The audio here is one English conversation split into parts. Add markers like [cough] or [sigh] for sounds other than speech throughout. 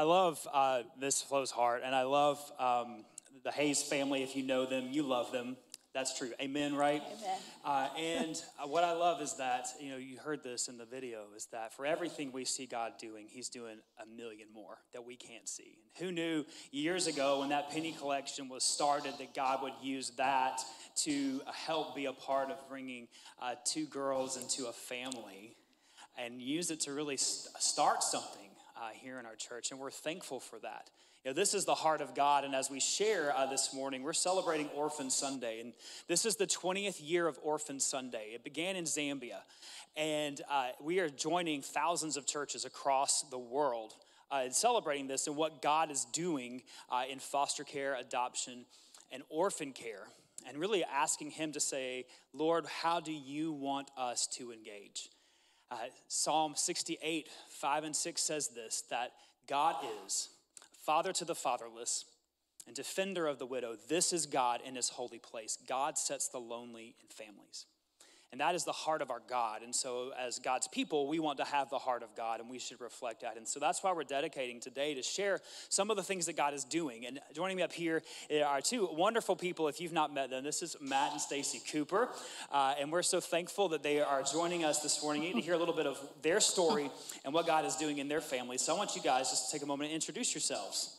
I love uh, Miss Flo's heart, and I love um, the Hayes family. If you know them, you love them. That's true. Amen, right? Amen. Uh, and uh, what I love is that, you know, you heard this in the video, is that for everything we see God doing, He's doing a million more that we can't see. And Who knew years ago when that penny collection was started that God would use that to help be a part of bringing uh, two girls into a family and use it to really st- start something uh, here in our church? And we're thankful for that. You know, this is the heart of God, and as we share uh, this morning, we're celebrating Orphan Sunday, and this is the 20th year of Orphan Sunday. It began in Zambia, and uh, we are joining thousands of churches across the world uh, in celebrating this and what God is doing uh, in foster care, adoption, and orphan care, and really asking Him to say, Lord, how do you want us to engage? Uh, Psalm 68, 5 and 6 says this that God is father to the fatherless, and defender of the widow. This is God in his holy place. God sets the lonely in families. And that is the heart of our God. And so, as God's people, we want to have the heart of God and we should reflect that. And so, that's why we're dedicating today to share some of the things that God is doing. And joining me up here are two wonderful people, if you've not met them. This is Matt and Stacy Cooper. Uh, and we're so thankful that they are joining us this morning. To hear a little bit of their story and what God is doing in their family. So, I want you guys just to take a moment and introduce yourselves.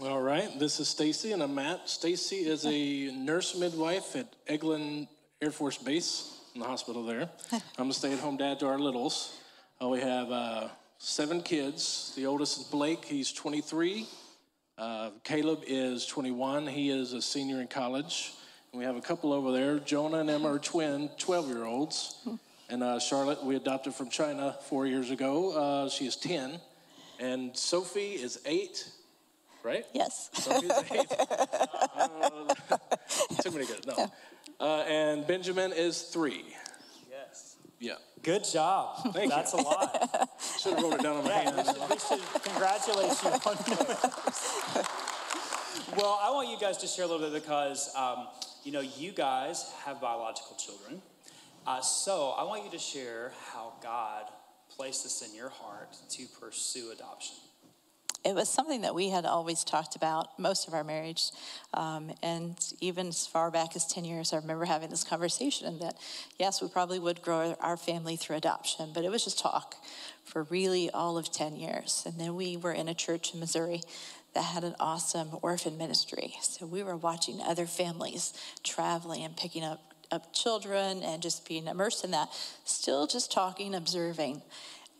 All right, this is Stacy and I'm Matt. Stacy is a nurse midwife at Eglin Air Force Base in the hospital there. [laughs] I'm a stay at home dad to our littles. Uh, we have uh, seven kids. The oldest is Blake, he's 23. Uh, Caleb is 21, he is a senior in college. And we have a couple over there. Jonah and Emma are twin, 12 year olds. [laughs] And uh, Charlotte, we adopted from China four years ago. Uh, she is 10. And Sophie is eight, right? Yes. Sophie's eight. [laughs] Uh, too many good. No. Uh, and Benjamin is three. Yes. Yeah. Good job. Thank That's you. a lot. [laughs] Should have wrote it down on my Yeah, hand. we should, we should congratulate you on [laughs] Well, I want you guys to share a little bit because, um, you know, you guys have biological children. Uh, so I want you to share how God placed this in your heart to pursue adoption. It was something that we had always talked about most of our marriage. Um, and even as far back as 10 years, I remember having this conversation that, yes, we probably would grow our family through adoption, but it was just talk for really all of 10 years. And then we were in a church in Missouri that had an awesome orphan ministry. So we were watching other families traveling and picking up, up children and just being immersed in that, still just talking, observing.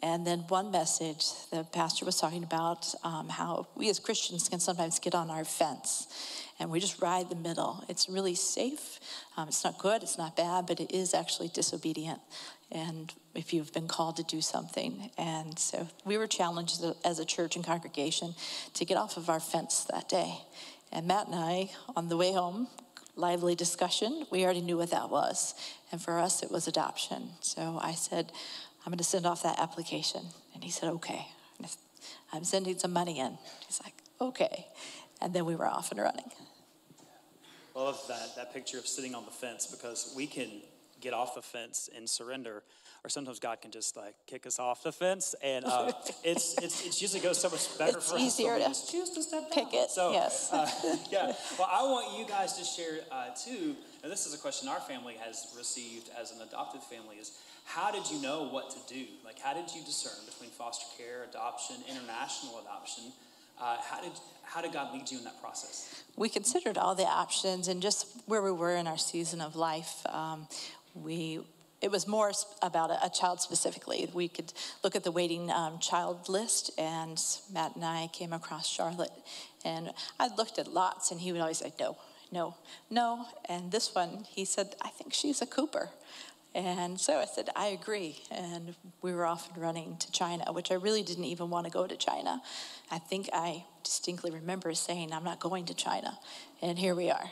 And then one message, the pastor was talking about um, how we as Christians can sometimes get on our fence and we just ride the middle. It's really safe. Um, it's not good, it's not bad, but it is actually disobedient. And if you've been called to do something. And so we were challenged as a, as a church and congregation to get off of our fence that day. And Matt and I, on the way home, lively discussion, we already knew what that was. And for us, it was adoption. So I said, I'm going to send off that application. And he said, okay. I'm sending some money in. He's like, okay. And then we were off and running. Love that, that picture of sitting on the fence because we can get off the fence and surrender, or sometimes God can just like kick us off the fence, and uh, it's, it's it usually goes so much better It's for us. easier when to just choose to step pick down. it, So, yes. uh, yeah. Well, I want you guys to share uh, too. And this is a question our family has received as an adopted family: is how did you know what to do? Like, how did you discern between foster care, adoption, international adoption? Uh, how did how did God lead you in that process? we considered all the options and just where we were in our season of life. Um, we it was more about a, a child specifically. We could look at the waiting um, child list, and Matt and I came across Charlotte, and I looked at lots, and he would always say no, no, no. And this one, he said, I think she's a Cooper. And so I said, I agree. And we were off and running to China, which I really didn't even want to go to China. I think I distinctly remember saying, I'm not going to China. And here we are.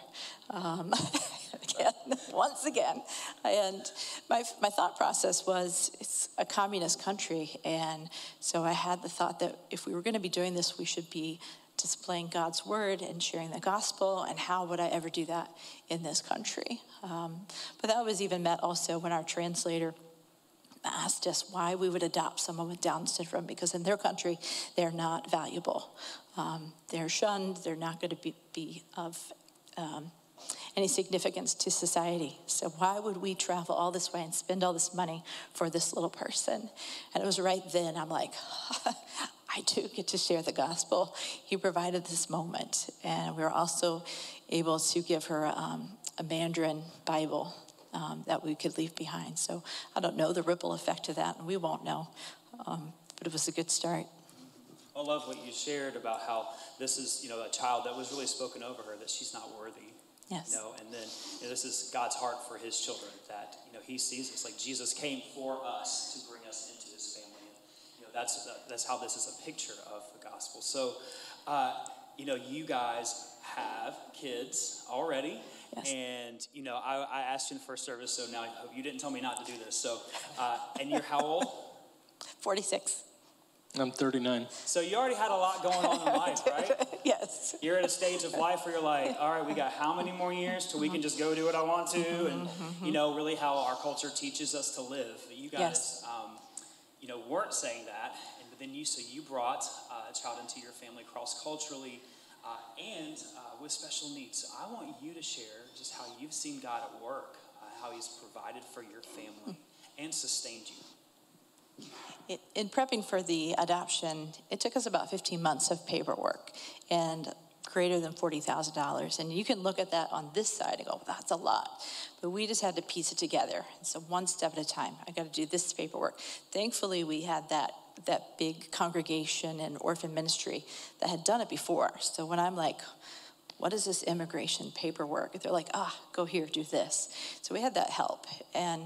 Um, [laughs] again, [laughs] once again. And my, my thought process was it's a communist country. And so I had the thought that if we were going to be doing this, we should be displaying God's word and sharing the gospel, and how would I ever do that in this country? Um, but that was even met also when our translator asked us why we would adopt someone with Down syndrome because in their country, they're not valuable. Um, they're shunned, they're not going to be, be of um, any significance to society. So, why would we travel all this way and spend all this money for this little person? And it was right then I'm like, [laughs] I do get to share the gospel. He provided this moment. And we were also able to give her um, a Mandarin Bible um, that we could leave behind. So I don't know the ripple effect of that, and we won't know. Um, but it was a good start. I love what you shared about how this is, you know, a child that was really spoken over her that she's not worthy. Yes. You know, and then you know, this is God's heart for His children that you know He sees us like Jesus came for us to bring us into His family. And, you know, that's that's how this is a picture of the gospel. So, uh, you know, you guys have kids already. Yes. And you know, I, I, asked you in the first service, so now I hope you didn't tell me not to do this. So, uh, and you're how old? Forty-six. I'm 39. So you already had a lot going on in [laughs] life, right? yes. You're at a stage of life where you're like, all right, we got how many more years till we can just go do what I want to, and you know, really how our culture teaches us to live. But you guys, Yes. um, you know, weren't saying that, and but then you so you brought uh, a child into your family cross culturally. Uh, and uh, with special needs. So I want you to share just how you've seen God at work, uh, how He's provided for your family and sustained you. In prepping for the adoption, it took us about 15 months of paperwork and greater than $40,000. And you can look at that on this side and go, that's a lot. But we just had to piece it together. So one step at a time. I got to do this paperwork. Thankfully, we had that that big congregation and orphan ministry that had done it before. So when I'm like, what is this immigration paperwork? They're like, ah, go here, do this. So we had that help. And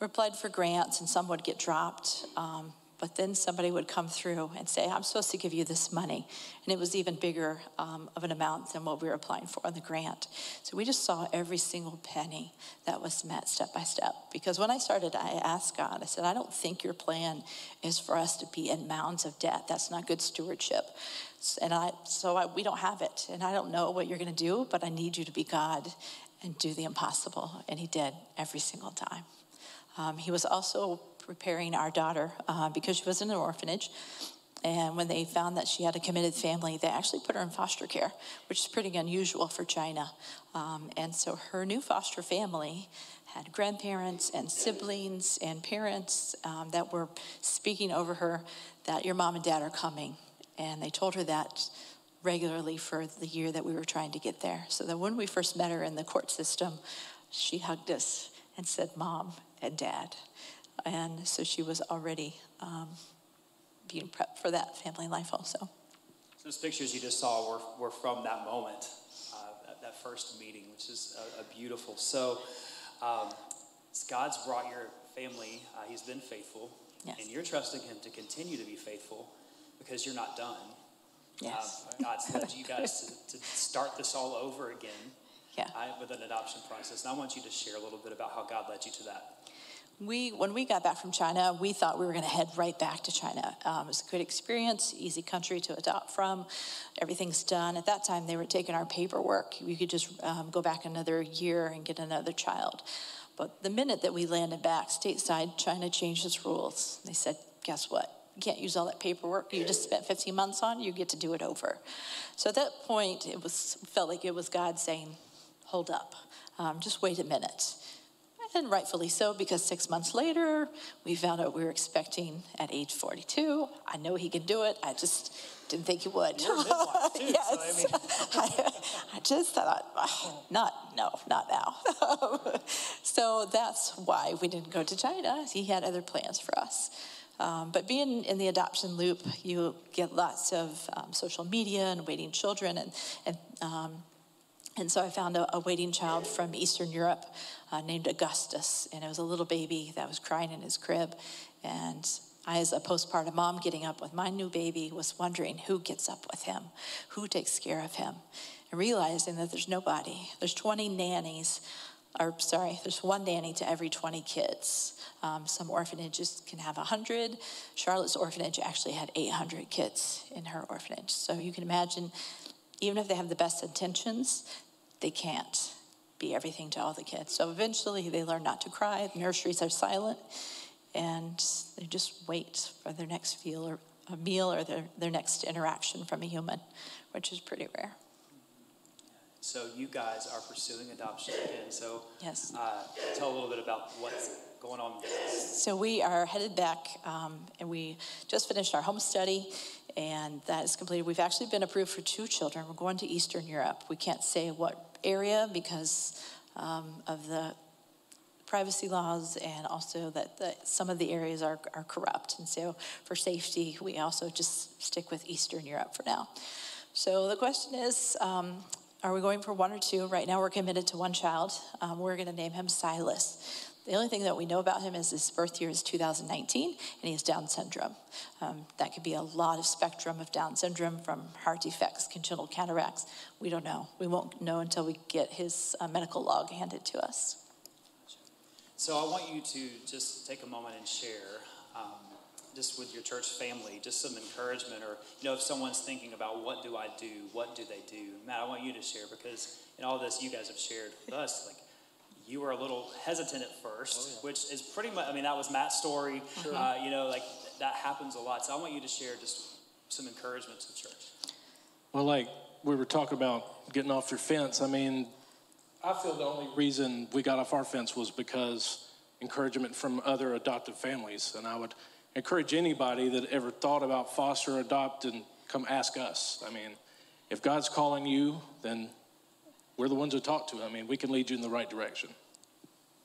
we applied for grants, and some would get dropped. Um, but then somebody would come through and say, I'm supposed to give you this money. And it was even bigger um, of an amount than what we were applying for on the grant. So we just saw every single penny that was met step by step. Because when I started, I asked God, I said, I don't think your plan is for us to be in mounds of debt. That's not good stewardship. And I, so I, we don't have it. And I don't know what you're going to do, but I need you to be God and do the impossible. And He did every single time. Um, he was also preparing our daughter uh, because she was in an orphanage. And when they found that she had a committed family, they actually put her in foster care, which is pretty unusual for China. Um, and so her new foster family had grandparents and siblings and parents um, that were speaking over her that your mom and dad are coming. And they told her that regularly for the year that we were trying to get there. So that when we first met her in the court system, she hugged us and said, Mom and Dad. And so she was already um, being prepped for that family life also. So those pictures you just saw were, were from that moment, uh, that, that, first meeting, which is a, a beautiful. So um, God's brought your family, uh, He's been faithful, yes. and you're trusting Him to continue to be faithful because you're not done. Yes. Uh, God's led you guys to, to, start this all over again yeah. with an adoption process. And I want you to share a little bit about how God led you to that. We, when we got back from China, we thought we were going to head right back to China. Um, it was a good experience, easy country to adopt from. Everything's done. At that time, they were taking our paperwork. We could just um, go back another year and get another child. But the minute that we landed back stateside, China changed its rules. They said, guess what? You can't use all that paperwork you just spent 15 months on. You get to do it over. So at that point, it was felt like it was God saying, hold up, um, just wait a minute and rightfully so, because six months later, we found out we were expecting at age 42. I know he can do it. I just didn't think he would. [laughs] Too, yes. So, I, mean. [laughs] I, I, just thought, not, no, not now. [laughs] so that's why we didn't go to China. He had other plans for us. Um, but being in the adoption loop, you get lots of um, social media and waiting children and, and um, and so I found a, a, waiting child from Eastern Europe uh, named Augustus, and it was a little baby that was crying in his crib. And I, as a postpartum mom, getting up with my new baby, was wondering who gets up with him, who takes care of him, and realizing that there's nobody. There's 20 nannies, or sorry, there's one nanny to every 20 kids. Um, some orphanages can have 100. Charlotte's orphanage actually had 800 kids in her orphanage. So you can imagine even if they have the best intentions, they can't be everything to all the kids. So eventually they learn not to cry. The nurseries are silent. and they just wait for their next meal or a meal or their, their next interaction from a human, which is pretty rare. So you guys are pursuing adoption again. So Yes. uh, tell a little bit about what's going on. So we are headed back, um, and we just finished our home study, and that is completed. We've actually been approved for two children. We're going to Eastern Europe. We can't say what area because um, of the privacy laws and also that the, some of the areas are, are corrupt. And so for safety, we also just stick with Eastern Europe for now. So the question is, um, are we going for one or two? Right now, we're committed to one child. Um, we're going to name him Silas. The only thing that we know about him is his birth year is 2019, and he has Down syndrome. Um, that could be a lot of spectrum of Down syndrome, from heart defects, congenital cataracts. We don't know. We won't know until we get his uh, medical log handed to us. So I want you to just take a moment and share, um, just with your church family, just some encouragement, or you know, if someone's thinking about what do I do, what do they do, Matt, I want you to share because in all this you guys have shared with us, like you were a little hesitant at first, which is pretty much. I mean, that was Matt's story. Uh, you know, like that happens a lot. So I want you to share just some encouragement to the church. Well, like we were talking about getting off your fence, I mean, I feel the only reason we got off our fence was because encouragement from other adoptive families. And I would encourage anybody that ever thought about foster or adopt and come ask us. I mean, if God's calling you, then we're the ones to talk to. I mean, we can lead you in the right direction.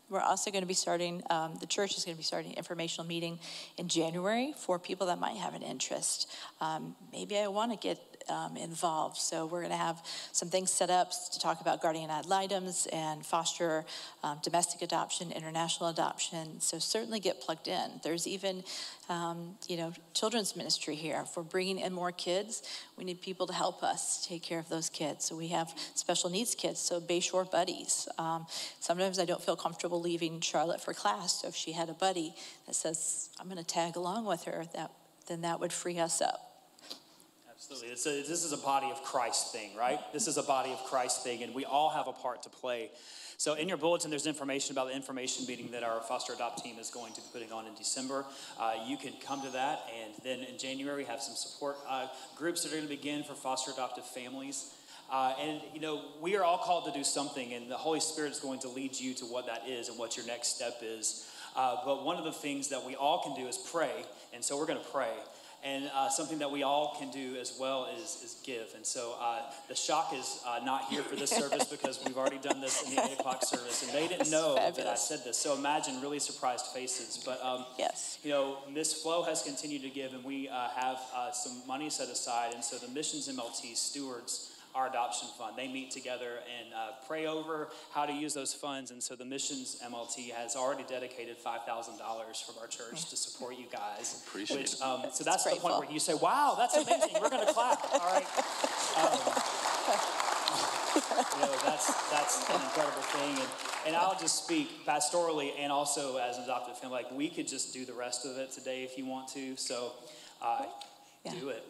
We're also going to be starting, um, the church is going to be starting an informational meeting in January for people that might have an interest. Um, maybe I want to get um, involved. So we're going to have some things set up to talk about guardian ad litems and foster um, domestic adoption, international adoption. So certainly get plugged in. There's even, um, you know, children's ministry here. If we're bringing in more kids, we need people to help us take care of those kids. So we have special needs kids, so Bayshore buddies. Um, sometimes I don't feel comfortable leaving Charlotte for class. So if she had a buddy that says, I'm going to tag along with her, that, then that would free us up. Absolutely. A, this is a body of Christ thing, right? This is a body of Christ thing, and we all have a part to play. So, in your bulletin, there's information about the information meeting that our foster adopt team is going to be putting on in December. Uh, you can come to that, and then in January, we have some support uh, groups that are going to begin for foster adoptive families. Uh, and you know, we are all called to do something, and the Holy Spirit is going to lead you to what that is and what your next step is. Uh, but one of the things that we all can do is pray, and so we're going to pray. And uh, something that we all can do as well is, is give. And so uh, the shock is uh, not here for this service [laughs] because we've already done this in the 8 o'clock service. And they didn't know that I said this. So imagine really surprised faces. But, um, Yes. you know, Miss Flo has continued to give, and we uh, have uh, some money set aside. And so the Missions MLT stewards our adoption fund. They meet together and uh, pray over how to use those funds. And so the Missions MLT has already dedicated $5,000 from our church to support you guys. Appreciate which, it. Um, so that's the grateful. point where you say, wow, that's amazing. We're going to clap. [laughs] All right. Um, [laughs] you know, that's, that's an incredible thing. And, and I'll just speak pastorally and also as an adoptive family. Like, we could just do the rest of it today if you want to. So uh, Yeah. do it.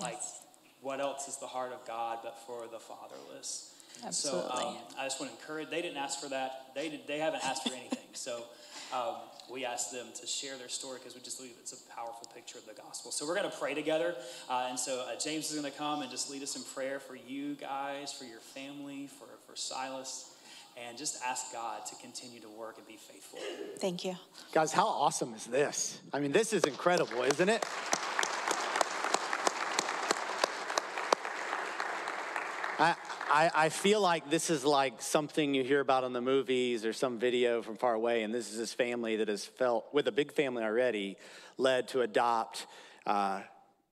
Like, what else is the heart of God but for the fatherless? So Absolutely. um, I just want to encourage. They didn't ask for that. They did, they haven't asked for anything. So um, we asked them to share their story because we just believe it's a powerful picture of the gospel. So we're going to pray together, uh, and so uh, James is going to come and just lead us in prayer for you guys, for your family, for for Silas, and just ask God to continue to work and be faithful. Thank you. Guys, how awesome is this? I mean, this is incredible, isn't it? I, I, feel like this is like something you hear about in the movies or some video from far away, and this is this family that has felt, with a big family already, led to adopt uh,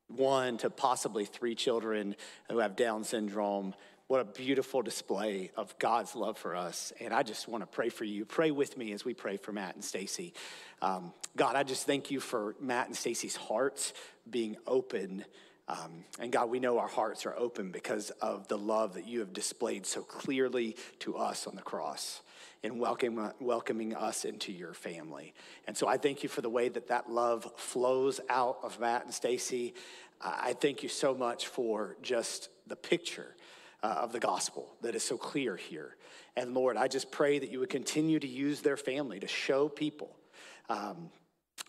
one to possibly three children who have Down syndrome. What a beautiful display of God's love for us. And I just want to pray for you. Pray with me as we pray for Matt and Stacy. Um, God, I just thank you for Matt and Stacy's hearts being open. Um, and God, we know our hearts are open because of the love that you have displayed so clearly to us on the cross in welcoming, welcoming us into your family. And so I thank you for the way that that love flows out of Matt and Stacy. I thank you so much for just the picture uh, of the gospel that is so clear here. And Lord, I just pray that you would continue to use their family to show people um,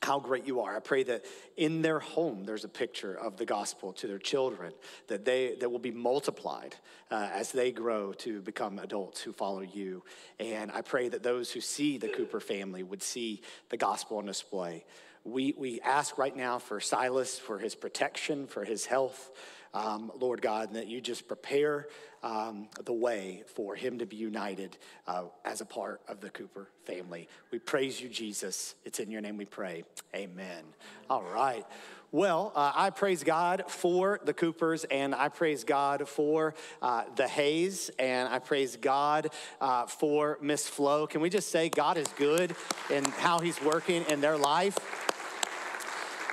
how great you are. I pray that in their home there's a picture of the gospel to their children, that they that will be multiplied uh, as they grow to become adults who follow you. And I pray that those who see the Cooper family would see the gospel on display. We, we ask right now for Silas, for his protection, for his health, um, Lord God, and that you just prepare um, the way for him to be united uh, as a part of the Cooper family. We praise you, Jesus. It's in your name we pray. Amen. All right. Well, uh, I praise God for the Coopers, and I praise God for uh, the Hayes, and I praise God uh, for Miss Flo. Can we just say God is good in how He's working in their life?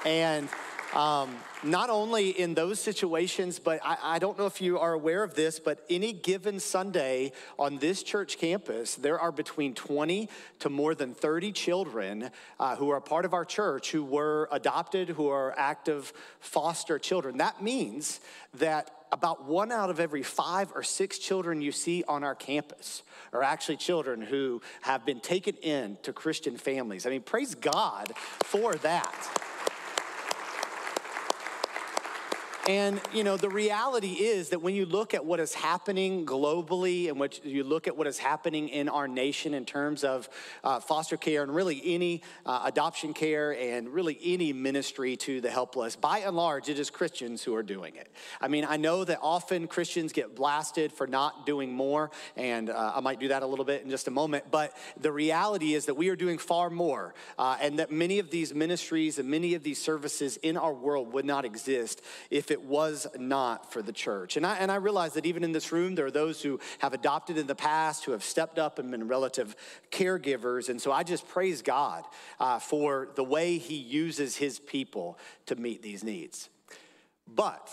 And um, not only in those situations, but I, I, don't know if you are aware of this, but any given Sunday on this church campus, there are between 20 to more than 30 children uh, who are part of our church who were adopted, who are active foster children. That means that about one out of every five or six children you see on our campus are actually children who have been taken in to Christian families. I mean, praise God for that. And, you know, the reality is that when you look at what is happening globally and what you look at what is happening in our nation in terms of uh, foster care and really any uh, adoption care and really any ministry to the helpless, by and large, it is Christians who are doing it. I mean, I know that often Christians get blasted for not doing more, and uh, I might do that a little bit in just a moment, but the reality is that we are doing far more, uh, and that many of these ministries and many of these services in our world would not exist if it was not for the church. And I, and I realize that even in this room, there are those who have adopted in the past, who have stepped up and been relative caregivers. And so I just praise God uh, for the way He uses His people to meet these needs. But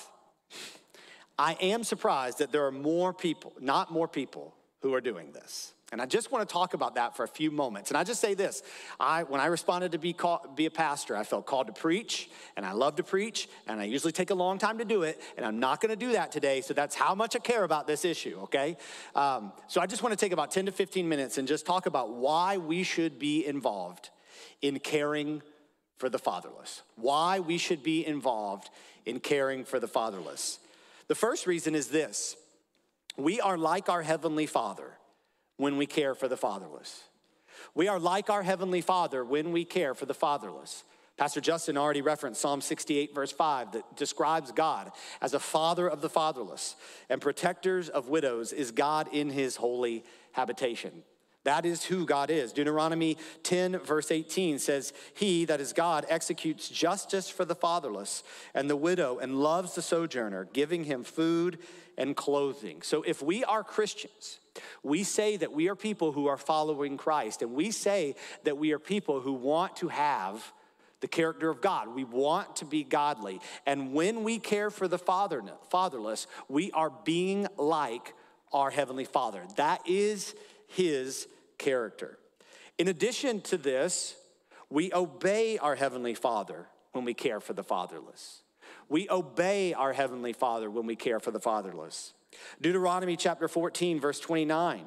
I am surprised that there are more people, not more people, who are doing this. And I just want to talk about that for a few moments. And I just say this I, when I responded to be, call, be a pastor, I felt called to preach, and I love to preach, and I usually take a long time to do it, and I'm not going to do that today. So that's how much I care about this issue, okay? Um, so I just want to take about 10 to 15 minutes and just talk about why we should be involved in caring for the fatherless. Why we should be involved in caring for the fatherless. The first reason is this we are like our Heavenly Father when we care for the fatherless. We are like our Heavenly Father when we care for the fatherless. Pastor Justin already referenced Psalm 68, verse 5, that describes God as a father of the fatherless and protectors of widows is God in his holy habitation. That is who God is. Deuteronomy 10, verse 18 says, He, that is God, executes justice for the fatherless and the widow and loves the sojourner, giving him food and clothing. So if we are Christians, we say that we are people who are following Christ, and we say that we are people who want to have the character of God. We want to be godly. And when we care for the father, fatherless, we are being like our Heavenly Father. That is His character. In addition to this, we obey our Heavenly Father when we care for the fatherless. We obey our Heavenly Father when we care for the fatherless. Deuteronomy chapter 14, verse 29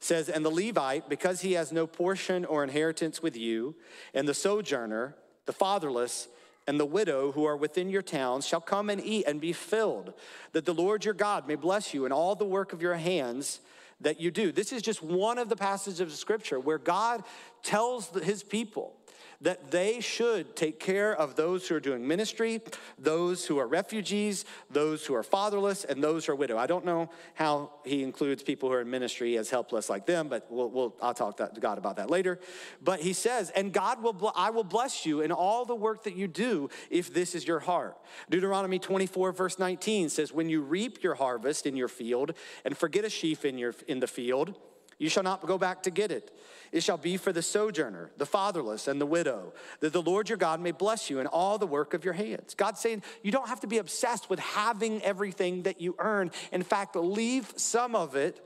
says, And the Levite, because he has no portion or inheritance with you, and the sojourner, the fatherless, and the widow who are within your towns shall come and eat and be filled, that the Lord your God may bless you in all the work of your hands that you do. This is just one of the passages of scripture where God tells his people that they should take care of those who are doing ministry, those who are refugees, those who are fatherless, and those who are widow. I don't know how he includes people who are in ministry as helpless like them, but we'll, we'll I'll talk to God about that later. But he says, and God will, I will bless you in all the work that you do if this is your heart. Deuteronomy 24 verse 19 says, when you reap your harvest in your field and forget a sheaf in, your, in the field, you shall not go back to get it. It shall be for the sojourner, the fatherless, and the widow, that the Lord your God may bless you in all the work of your hands. God's saying you don't have to be obsessed with having everything that you earn. In fact, leave some of it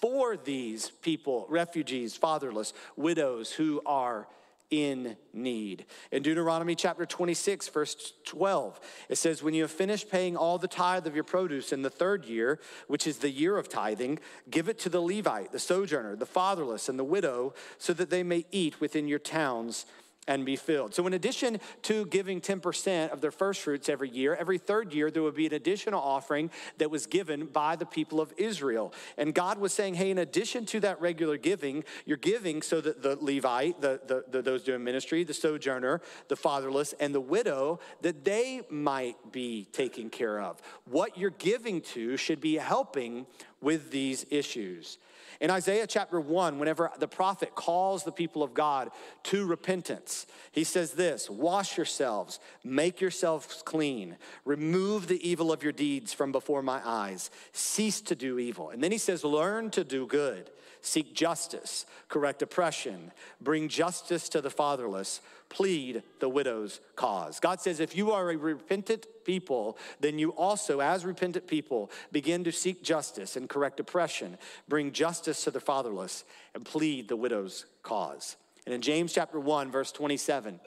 for these people, refugees, fatherless, widows who are in need. In Deuteronomy chapter 26, verse 12, it says, When you have finished paying all the tithe of your produce in the third year, which is the year of tithing, give it to the Levite, the sojourner, the fatherless, and the widow, so that they may eat within your towns and be filled. So, in addition to giving 10% of their first fruits every year, every third year there would be an additional offering that was given by the people of Israel. And God was saying, hey, in addition to that regular giving, you're giving so that the Levite, the, the, the those doing ministry, the sojourner, the fatherless, and the widow, that they might be taken care of. What you're giving to should be helping with these issues. In Isaiah chapter 1, whenever the prophet calls the people of God to repentance, he says this Wash yourselves, make yourselves clean, remove the evil of your deeds from before my eyes, cease to do evil. And then he says, Learn to do good, seek justice, correct oppression, bring justice to the fatherless plead the widow's cause. God says, if you are a repentant people, then you also, as repentant people, begin to seek justice and correct oppression, bring justice to the fatherless, and plead the widow's cause. And in James chapter 1, verse 27,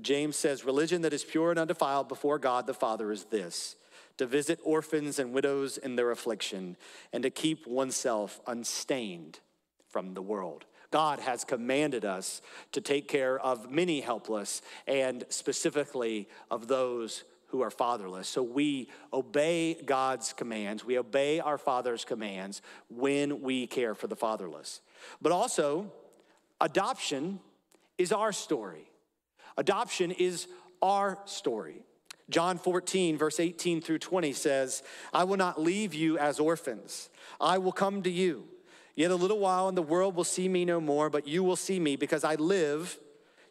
James says, Religion that is pure and undefiled before God the Father is this to visit orphans and widows in their affliction, and to keep oneself unstained from the world. God has commanded us to take care of many helpless and specifically of those who are fatherless. So we obey God's commands, we obey our Father's commands when we care for the fatherless. But also, adoption is our story. Adoption is our story. John 14, verse 18 through 20 says, I will not leave you as orphans, I will come to you. Yet a little while, and the world will see me no more, but you will see me because I live,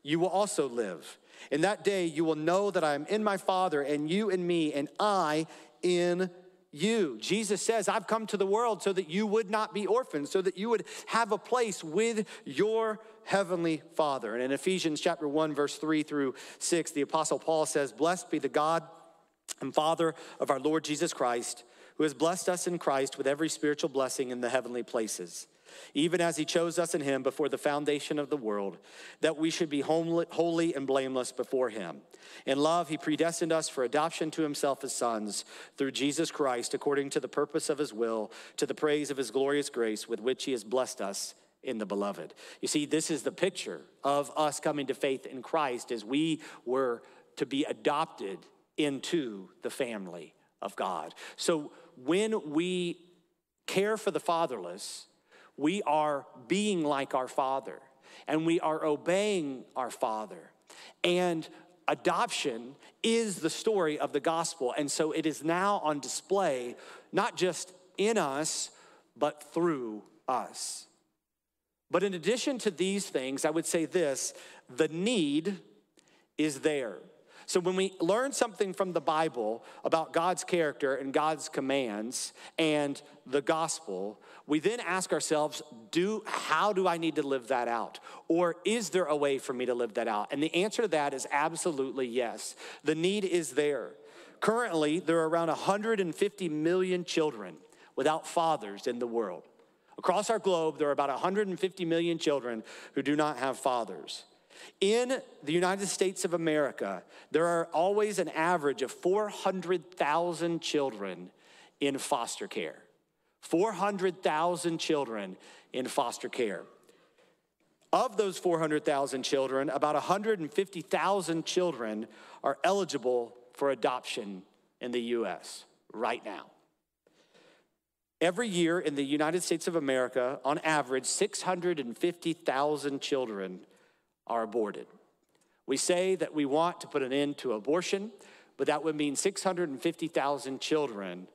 you will also live. In that day, you will know that I am in my Father, and you in me, and I in you. Jesus says, I've come to the world so that you would not be orphans, so that you would have a place with your heavenly Father. And in Ephesians chapter 1, verse 3 through 6, the Apostle Paul says, Blessed be the God and Father of our Lord Jesus Christ who has blessed us in Christ with every spiritual blessing in the heavenly places, even as he chose us in him before the foundation of the world, that we should be holy and blameless before him. In love, he predestined us for adoption to himself as sons through Jesus Christ, according to the purpose of his will, to the praise of his glorious grace with which he has blessed us in the beloved. You see, this is the picture of us coming to faith in Christ as we were to be adopted into the family of God. So when we care for the fatherless, we are being like our father and we are obeying our father. And adoption is the story of the gospel. And so it is now on display, not just in us, but through us. But in addition to these things, I would say this the need is there. So when we learn something from the Bible about God's character and God's commands and the gospel, we then ask ourselves, do how do I need to live that out? Or is there a way for me to live that out? And the answer to that is absolutely yes. The need is there. Currently, there are around 150 million children without fathers in the world. Across our globe, there are about 150 million children who do not have fathers. In the United States of America, there are always an average of 400,000 children in foster care. 400,000 children in foster care. Of those 400,000 children, about 150,000 children are eligible for adoption in the US right now. Every year in the United States of America, on average, 650,000 children are aborted. We say that we want to put an end to abortion, but that would mean 650,000 children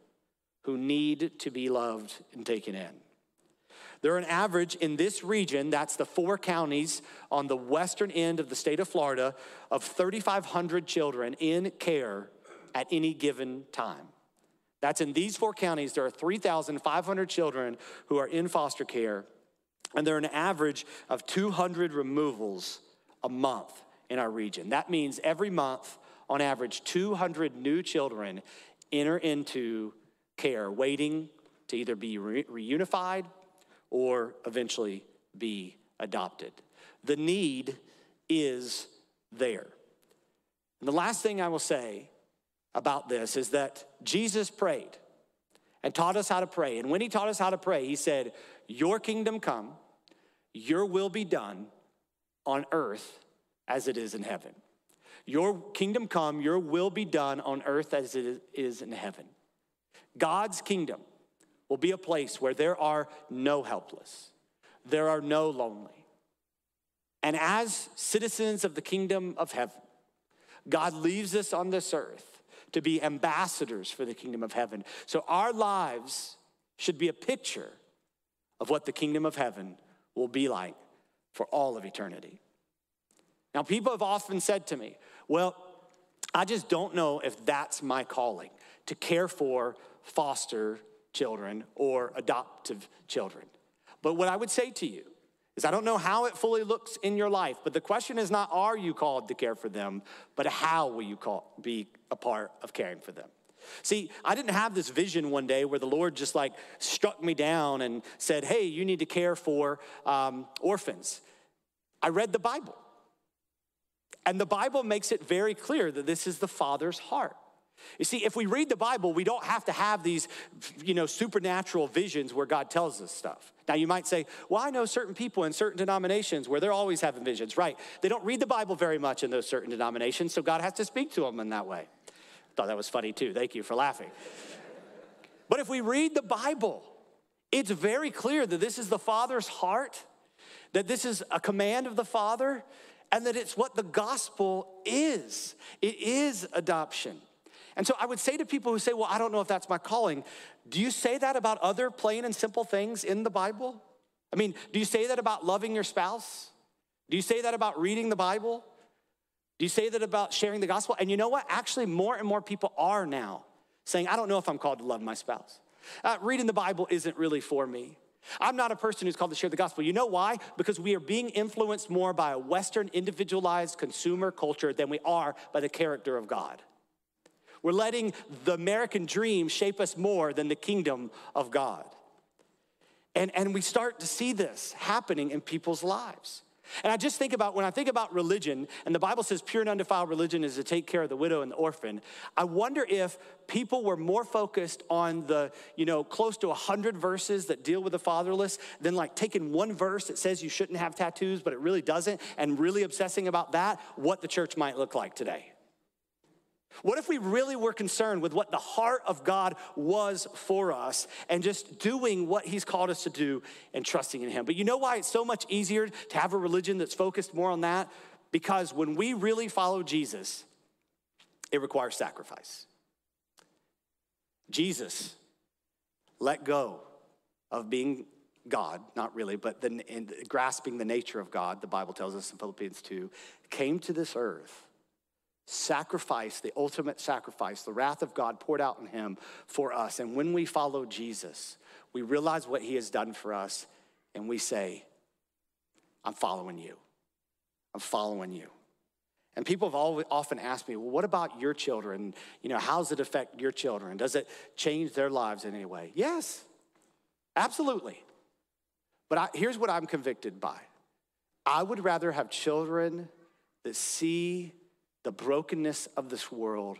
who need to be loved and taken in. There are an average in this region, that's the four counties on the western end of the state of Florida, of 3,500 children in care at any given time. That's in these four counties, there are 3,500 children who are in foster care and there are an average of 200 removals a month in our region. That means every month, on average, 200 new children enter into care, waiting to either be re- reunified or eventually be adopted. The need is there. And the last thing I will say about this is that Jesus prayed and taught us how to pray. And when he taught us how to pray, he said, Your kingdom come, your will be done on earth as it is in heaven. Your kingdom come, your will be done on earth as it is in heaven. God's kingdom will be a place where there are no helpless, there are no lonely. And as citizens of the kingdom of heaven, God leaves us on this earth to be ambassadors for the kingdom of heaven. So our lives should be a picture of what the kingdom of heaven will be like for all of eternity. Now, people have often said to me, well, I just don't know if that's my calling to care for foster children or adoptive children. But what I would say to you is I don't know how it fully looks in your life, but the question is not are you called to care for them, but how will you call, be a part of caring for them? See, I didn't have this vision one day where the Lord just like struck me down and said, hey, you need to care for um, orphans. I read the Bible. And the Bible makes it very clear that this is the Father's heart. You see, if we read the Bible, we don't have to have these, you know, supernatural visions where God tells us stuff. Now, you might say, well, I know certain people in certain denominations where they're always having visions. Right. They don't read the Bible very much in those certain denominations, so God has to speak to them in that way. Thought that was funny too. Thank you for laughing. But if we read the Bible, it's very clear that this is the Father's heart, that this is a command of the Father, and that it's what the gospel is. It is adoption. And so I would say to people who say, Well, I don't know if that's my calling, do you say that about other plain and simple things in the Bible? I mean, do you say that about loving your spouse? Do you say that about reading the Bible? Do you say that about sharing the gospel? And you know what? Actually, more and more people are now saying, I don't know if I'm called to love my spouse. Uh, reading the Bible isn't really for me. I'm not a person who's called to share the gospel. You know why? Because we are being influenced more by a Western individualized consumer culture than we are by the character of God. We're letting the American dream shape us more than the kingdom of God. And, and we start to see this happening in people's lives. And I just think about when I think about religion, and the Bible says pure and undefiled religion is to take care of the widow and the orphan. I wonder if people were more focused on the, you know, close to 100 verses that deal with the fatherless than like taking one verse that says you shouldn't have tattoos, but it really doesn't, and really obsessing about that, what the church might look like today. What if we really were concerned with what the heart of God was for us and just doing what He's called us to do and trusting in Him? But you know why it's so much easier to have a religion that's focused more on that? Because when we really follow Jesus, it requires sacrifice. Jesus let go of being God, not really, but then grasping the nature of God, the Bible tells us in Philippians 2, came to this earth sacrifice, the ultimate sacrifice, the wrath of God poured out in him for us. And when we follow Jesus, we realize what he has done for us and we say, I'm following you. I'm following you. And people have always, often asked me, well, what about your children? You know, how does it affect your children? Does it change their lives in any way? Yes, absolutely. But I, here's what I'm convicted by I would rather have children that see the brokenness of this world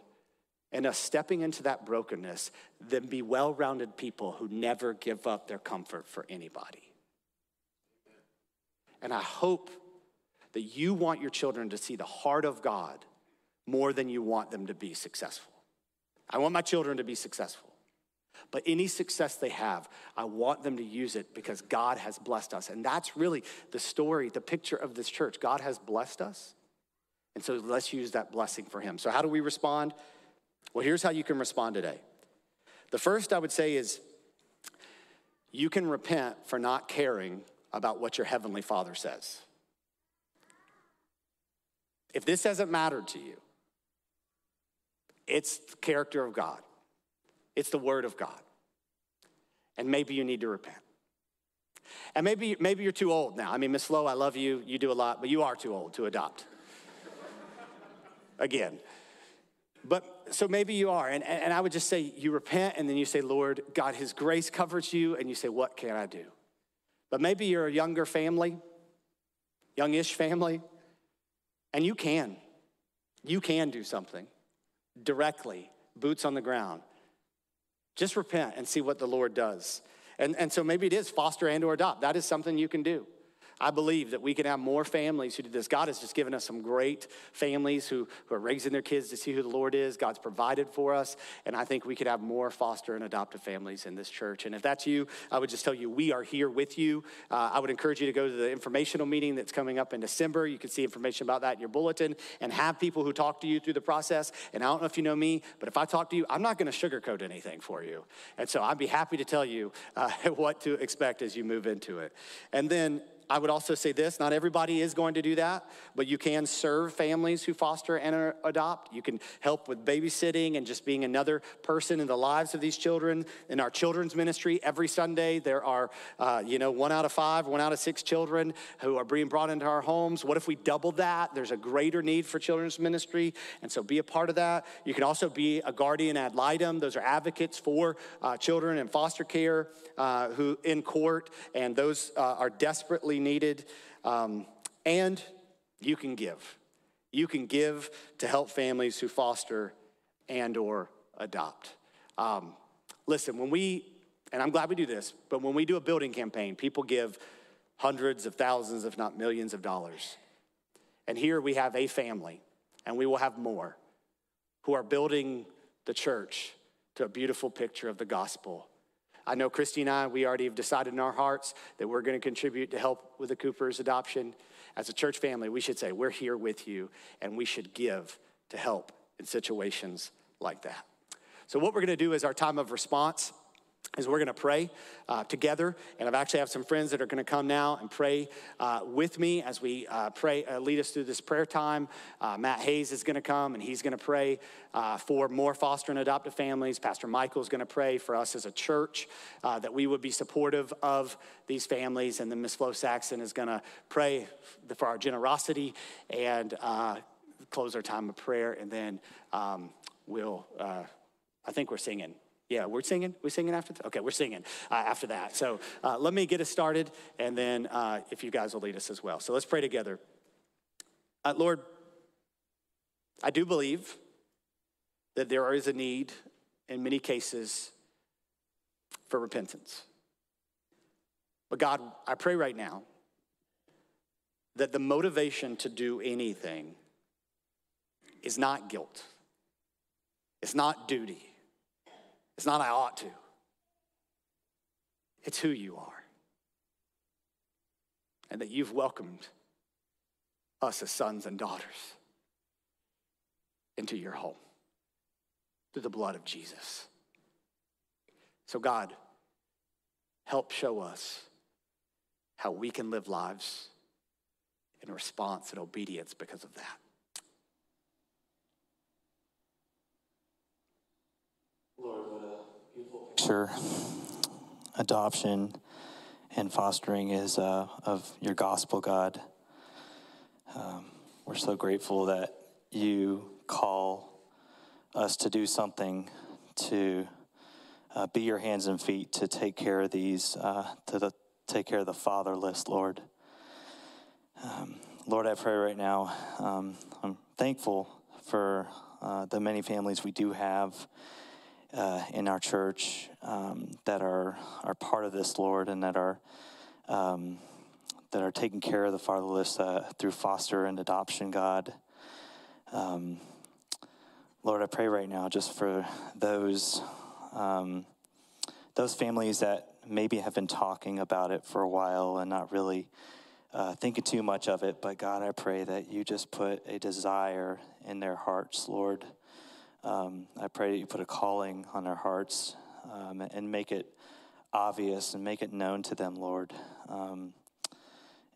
and us stepping into that brokenness then be well rounded people who never give up their comfort for anybody. And I hope that you want your children to see the heart of God more than you want them to be successful. I want my children to be successful. But any success they have, I want them to use it because God has blessed us. And that's really the story, the picture of this church. God has blessed us. And so let's use that blessing for him. So, how do we respond? Well, here's how you can respond today. The first I would say is you can repent for not caring about what your heavenly father says. If this hasn't mattered to you, it's the character of God, it's the word of God. And maybe you need to repent. And maybe, maybe you're too old now. I mean, Miss Flo, I love you. You do a lot, but you are too old to adopt again. But so maybe you are. And, and I would just say you repent and then you say, Lord, God, His grace covers you. And you say, What can I do? But maybe you're a younger family, youngish family, and you can. You can do something directly, boots on the ground. Just repent and see what the Lord does. And, and so maybe it is foster and or adopt. That is something you can do. I believe that we can have more families who do this. God has just given us some great families who, who are raising their kids to see who the Lord is. God's provided for us. And I think we could have more foster and adoptive families in this church. And if that's you, I would just tell you, we are here with you. Uh, I would encourage you to go to the informational meeting that's coming up in December. You can see information about that in your bulletin and have people who talk to you through the process. And I don't know if you know me, but if I talk to you, I'm not going to sugarcoat anything for you. And so I'd be happy to tell you uh, [laughs] what to expect as you move into it. And then I would also say this not everybody is going to do that, but you can serve families who foster and adopt. You can help with babysitting and just being another person in the lives of these children. In our children's ministry, every Sunday, there are, uh, you know, one out of five, one out of six children who are being brought into our homes. What if we doubled that? There's a greater need for children's ministry, and so be a part of that. You can also be a guardian ad litem, those are advocates for uh, children in foster care uh, who in court, and those uh, are desperately needed. Um, and you can give. You can give to help families who foster and or adopt. Um, listen, when we, and I'm glad we do this, but when we do a building campaign, people give hundreds of thousands, if not millions of dollars. And here we have a family, and we will have more, who are building the church to a beautiful picture of the gospel I know Christy and I, we already have decided in our hearts that we're going to contribute to help with the Cooper's adoption. As a church family, we should say, we're here with you, and we should give to help in situations like that. So, what we're going to do is our time of response is we're going to pray uh, together. And i've actually have some friends that are going to come now and pray uh, with me as we uh, pray uh, lead us through this prayer time. Uh, matt hayes is going to come and he's going to pray uh, for more foster and adoptive families. Pastor michael is going to pray for us as a church that we would be supportive of these families. And then miss flo saxon is going to pray for our generosity and close our time of prayer. And then um, we'll i think we're singing yeah, we're singing. We're singing after. Th- okay, we're singing uh, after that. So uh, let me get us started, and then uh, if you guys will lead us as well. So let's pray together. Uh, Lord, I do believe that there is a need in many cases for repentance. But God, I pray right now that the motivation to do anything is not guilt. It's not duty. It's not I ought to, it's who you are. And that you've welcomed us as sons and daughters into your home through the blood of Jesus. So, God, help show us how we can live lives in response and obedience because of that. Adoption and fostering is uh, of your gospel, God. Um, we're so grateful that you call us to do something to uh, be your hands and feet to take care of these, uh, to the, take care of the fatherless, Lord. Um, Lord, I pray right now. Um, I'm thankful for uh, the many families we do have uh, in our church um, that are are part of this, Lord, and that are um, that are taking care of the fatherless uh, through foster and adoption, God. Um, Lord, I pray right now just for those um, those families that maybe have been talking about it for a while and not really uh, thinking too much of it. But God, I pray that you just put a desire in their hearts, Lord. Um, I pray that you put a calling on their hearts um, and make it obvious and make it known to them, Lord, um,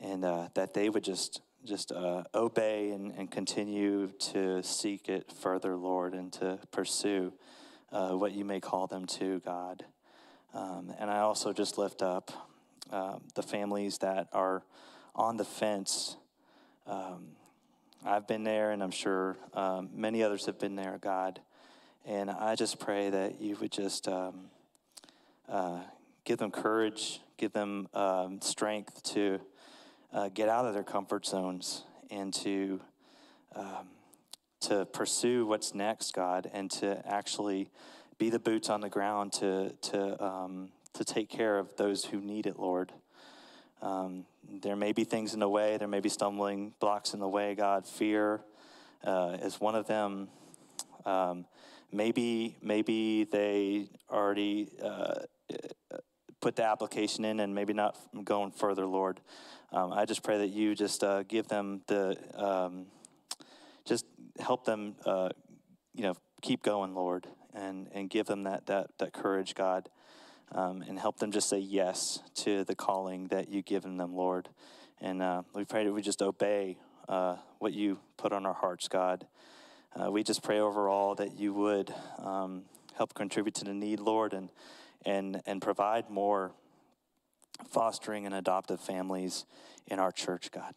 and uh, that they would just just uh, obey and, and, continue to seek it further, Lord, and to pursue uh, what you may call them to, God. Um, and I also just lift up uh, the families that are on the fence. Um, I've been there, and I'm sure um, many others have been there, God. And I just pray that you would just um, uh, give them courage, give them um, strength to uh, get out of their comfort zones and to um, to pursue what's next, God, and to actually be the boots on the ground to to um, to take care of those who need it, Lord. Um, there may be things in the way, there may be stumbling blocks in the way, God. Fear uh, is one of them. Um, maybe, maybe they already uh, put the application in and maybe not going further, Lord. Um, I just pray that you just uh, give them the, um, just help them, uh, you know, keep going, Lord, and, and give them that, that, that courage, God um, and help them just say yes to the calling that you've given them, Lord. And uh, we pray that we just obey uh, what you put on our hearts, God. Uh, we just pray overall that you would um, help contribute to the need, Lord, and and and provide more fostering and adoptive families in our church, God.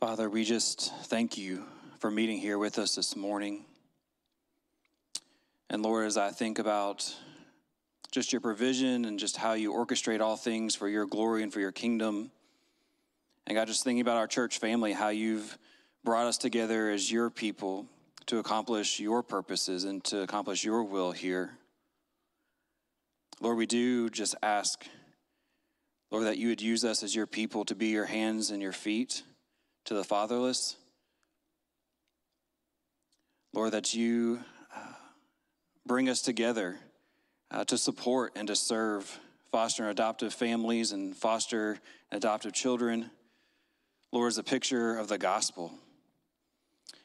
Father, we just thank you for meeting here with us this morning. And Lord, as I think about just your provision and just how you orchestrate all things for your glory and for your kingdom, and God, just thinking about our church family, how you've brought us together as your people to accomplish your purposes and to accomplish your will here. Lord, we do just ask, Lord, that you would use us as your people to be your hands and your feet to the fatherless. Lord, that you bring us together uh, to support and to serve foster and adoptive families and foster and adoptive children. Lord, is a picture of the gospel.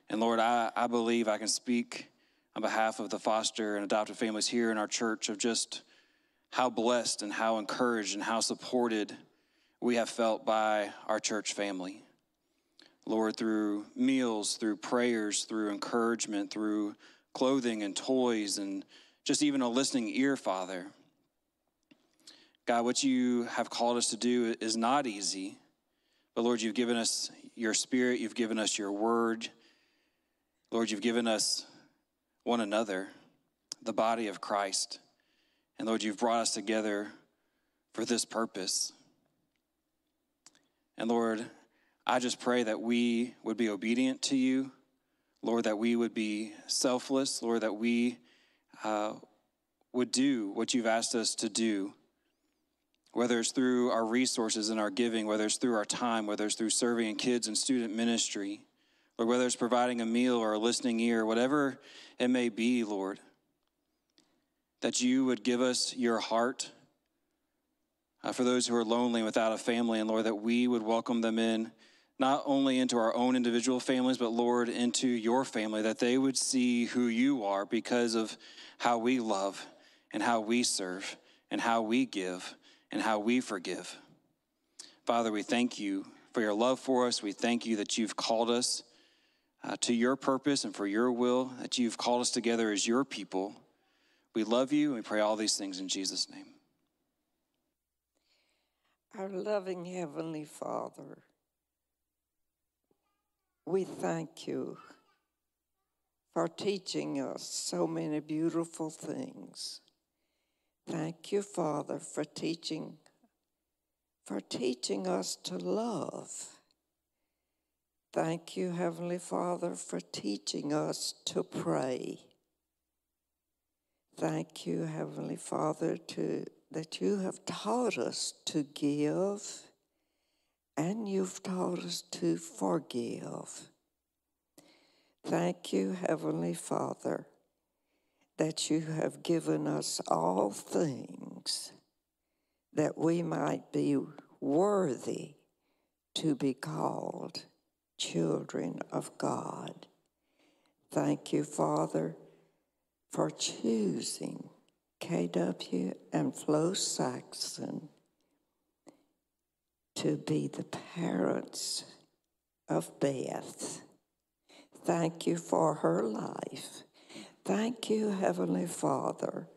And Lord, I, I believe I can speak on behalf of the foster and adoptive families here in our church of just how blessed and how encouraged and how supported we have felt by our church family. Lord, through meals, through prayers, through encouragement, through clothing and toys and just even a listening ear, Father. God, what you have called us to do is not easy, but Lord, you've given us your spirit, you've given us your word. Lord, you've given us one another, the body of Christ. And Lord, you've brought us together for this purpose. And Lord, I just pray that we would be obedient to you Lord, that we would be selfless, Lord, that we uh, would do what you've asked us to do, whether it's through our resources and our giving, whether it's through our time, whether it's through serving in kids and student ministry, or whether it's providing a meal or a listening ear, whatever it may be, Lord, that you would give us your heart uh, for those who are lonely without a family, and Lord, that we would welcome them in not only into our own individual families, but Lord, into your family, that they would see who you are because of how we love and how we serve and how we give and how we forgive. Father, we thank you for your love for us. We thank you that you've called us uh, to your purpose and for your will, that you've called us together as your people. We love you and we pray all these things in Jesus' name. Our loving Heavenly Father, we thank you for teaching us so many beautiful things. Thank you, Father, for teaching for teaching us to love. Thank you, Heavenly Father, for teaching us to pray. Thank you, Heavenly Father, to, that you have taught us to give and you've taught us to forgive. Thank you, Heavenly Father, that you have given us all things that we might be worthy to be called children of God. Thank you, Father, for choosing KW and Flo Saxon to be the parents of Beth. Thank you for her life. Thank you, Heavenly Father,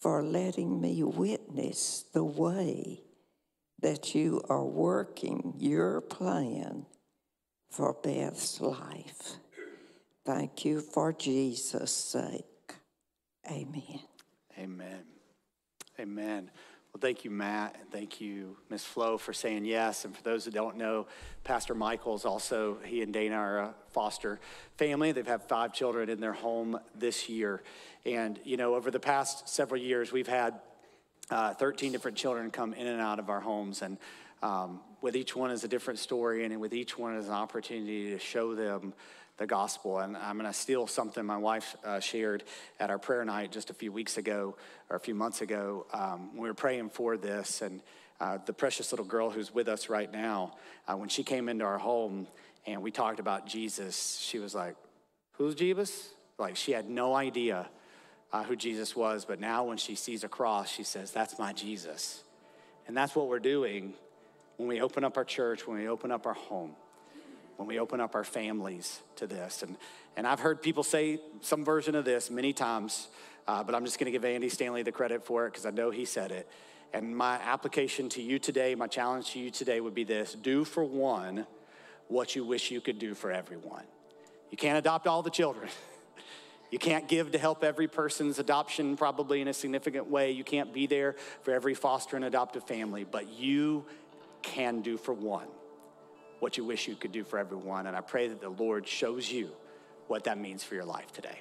for letting me witness the way that you are working your plan for Beth's life. Thank you for Jesus' sake. Amen. Amen. Amen. Well, thank you, Matt, and thank you, Ms. Flo, for saying yes. And for those that don't know, Pastor Michael's also, he and Dana are a foster family. They've had five children in their home this year. And, you know, over the past several years, we've had uh, 13 different children come in and out of our homes. And um, with each one is a different story, and with each one is an opportunity to show them the gospel. And I'm going to steal something my wife uh, shared at our prayer night just a few weeks ago or a few months ago. Um, we were praying for this, and uh, the precious little girl who's with us right now, uh, when she came into our home and we talked about Jesus, she was like, Who's Jesus? Like, she had no idea uh, who Jesus was, but now when she sees a cross, she says, That's my Jesus. And that's what we're doing when we open up our church, when we open up our home when we open up our families to this. And, and I've heard people say some version of this many times, uh, but I'm just going to give Andy Stanley the credit for it because I know he said it. And my application to you today, my challenge to you today would be this do for one what you wish you could do for everyone. You can't adopt all the children. [laughs] You can't give to help every person's adoption, probably in a significant way. You can't be there for every foster and adoptive family, but you can do for one what you wish you could do for everyone. And I pray that the Lord shows you what that means for your life today.